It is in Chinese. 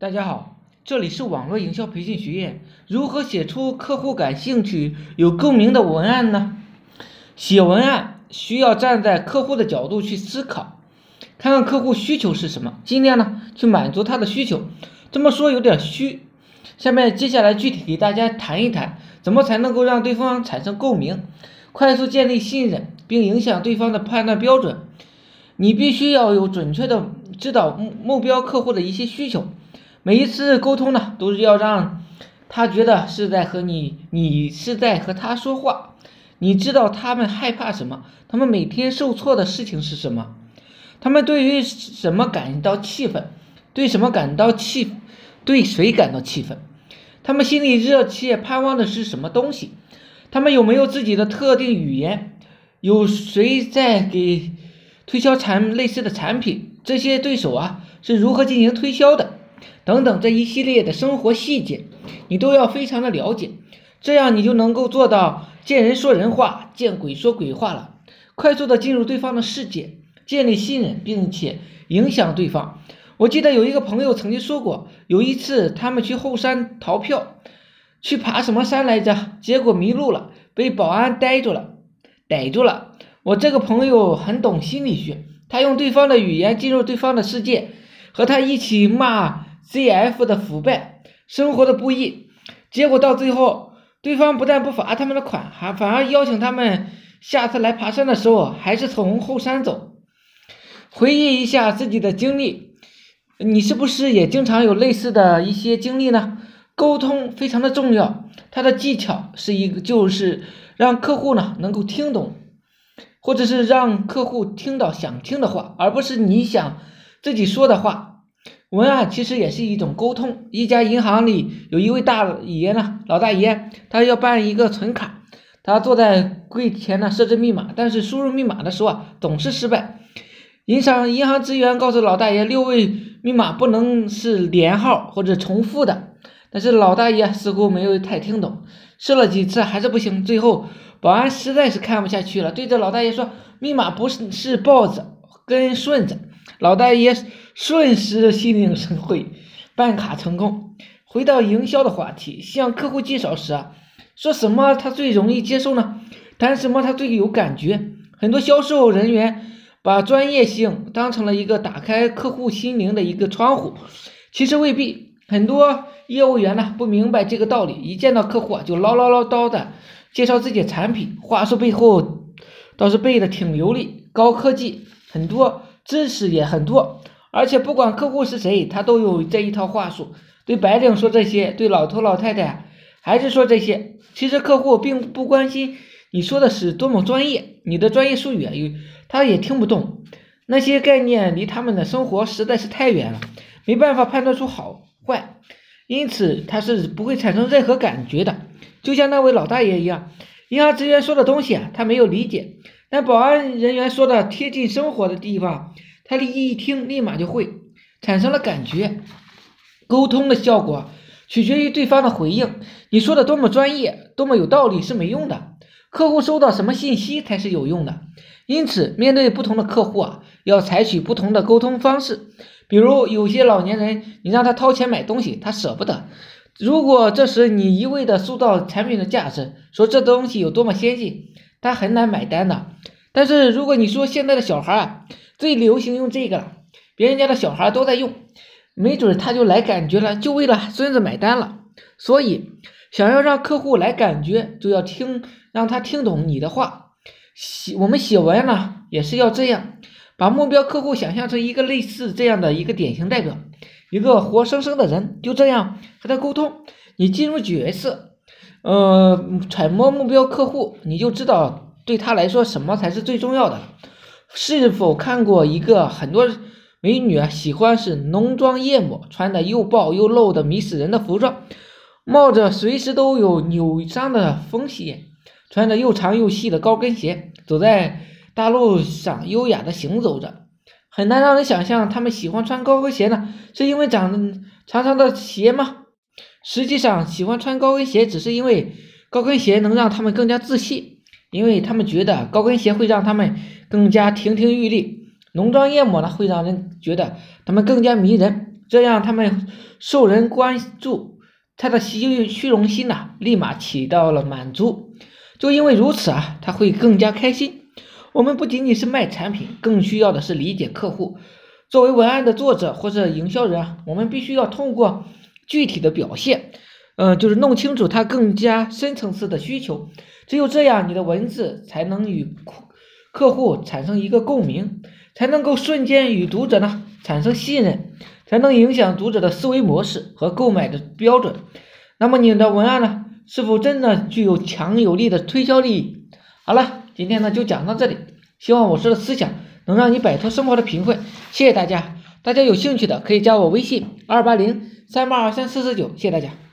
大家好，这里是网络营销培训学院。如何写出客户感兴趣、有共鸣的文案呢？写文案需要站在客户的角度去思考，看看客户需求是什么，尽量呢去满足他的需求。这么说有点虚，下面接下来具体给大家谈一谈，怎么才能够让对方产生共鸣，快速建立信任，并影响对方的判断标准。你必须要有准确的知道目目标客户的一些需求。每一次沟通呢，都是要让他觉得是在和你，你是在和他说话。你知道他们害怕什么？他们每天受挫的事情是什么？他们对于什么感到气愤？对什么感到气？对谁感到气愤？他们心里热切盼望的是什么东西？他们有没有自己的特定语言？有谁在给推销产类似的产品？这些对手啊是如何进行推销的？等等这一系列的生活细节，你都要非常的了解，这样你就能够做到见人说人话，见鬼说鬼话了。快速的进入对方的世界，建立信任，并且影响对方。我记得有一个朋友曾经说过，有一次他们去后山逃票，去爬什么山来着？结果迷路了，被保安逮住了，逮住了。我这个朋友很懂心理学，他用对方的语言进入对方的世界，和他一起骂。ZF 的腐败，生活的不易，结果到最后，对方不但不罚他们的款，还反而邀请他们下次来爬山的时候，还是从后山走。回忆一下自己的经历，你是不是也经常有类似的一些经历呢？沟通非常的重要，它的技巧是一个，就是让客户呢能够听懂，或者是让客户听到想听的话，而不是你想自己说的话。文案其实也是一种沟通。一家银行里有一位大爷呢，老大爷，他要办一个存卡，他坐在柜前呢，设置密码，但是输入密码的时候啊，总是失败。银行银行职员告诉老大爷，六位密码不能是连号或者重复的，但是老大爷似乎没有太听懂，试了几次还是不行。最后保安实在是看不下去了，对着老大爷说：“密码不是是豹子跟顺子。”老大爷瞬时心领神会，办卡成功。回到营销的话题，向客户介绍时啊，说什么他最容易接受呢？谈什么他最有感觉？很多销售人员把专业性当成了一个打开客户心灵的一个窗户，其实未必。很多业务员呢不明白这个道理，一见到客户啊就唠唠唠叨的介绍自己的产品，话术背后倒是背的挺流利，高科技很多。知识也很多，而且不管客户是谁，他都有这一套话术。对白领说这些，对老头老太太还是说这些。其实客户并不关心你说的是多么专业，你的专业术语啊，有他也听不懂。那些概念离他们的生活实在是太远了，没办法判断出好坏，因此他是不会产生任何感觉的。就像那位老大爷一样，银行职员说的东西啊，他没有理解。但保安人员说的贴近生活的地方，他一听立马就会产生了感觉。沟通的效果取决于对方的回应。你说的多么专业，多么有道理是没用的，客户收到什么信息才是有用的。因此，面对不同的客户啊，要采取不同的沟通方式。比如，有些老年人，你让他掏钱买东西，他舍不得。如果这时你一味的塑造产品的价值，说这东西有多么先进。他很难买单的，但是如果你说现在的小孩啊，最流行用这个了，别人家的小孩都在用，没准他就来感觉了，就为了孙子买单了。所以，想要让客户来感觉，就要听，让他听懂你的话。写我们写文呢，也是要这样，把目标客户想象成一个类似这样的一个典型代表，一个活生生的人，就这样和他沟通，你进入角色。呃，揣摩目标客户，你就知道对他来说什么才是最重要的。是否看过一个很多美女啊喜欢是浓妆艳抹，穿的又暴又露的迷死人的服装，冒着随时都有扭伤的风险，穿着又长又细的高跟鞋，走在大路上优雅的行走着，很难让人想象他们喜欢穿高跟鞋呢，是因为长长长的鞋吗？实际上，喜欢穿高跟鞋只是因为高跟鞋能让他们更加自信，因为他们觉得高跟鞋会让他们更加亭亭玉立。浓妆艳抹呢，会让人觉得他们更加迷人。这样他们受人关注，他的虚虚荣心呐，立马起到了满足。就因为如此啊，他会更加开心。我们不仅仅是卖产品，更需要的是理解客户。作为文案的作者或者营销人啊，我们必须要通过具体的表现，嗯，就是弄清楚他更加深层次的需求。只有这样，你的文字才能与客户产生一个共鸣，才能够瞬间与读者呢产生信任，才能影响读者的思维模式和购买的标准。那么你的文案呢？是否真的具有强有力的推销力？好了，今天呢就讲到这里。希望我说的思想能让你摆脱生活的贫困。谢谢大家，大家有兴趣的可以加我微信二八零三八二三四四九。谢谢大家。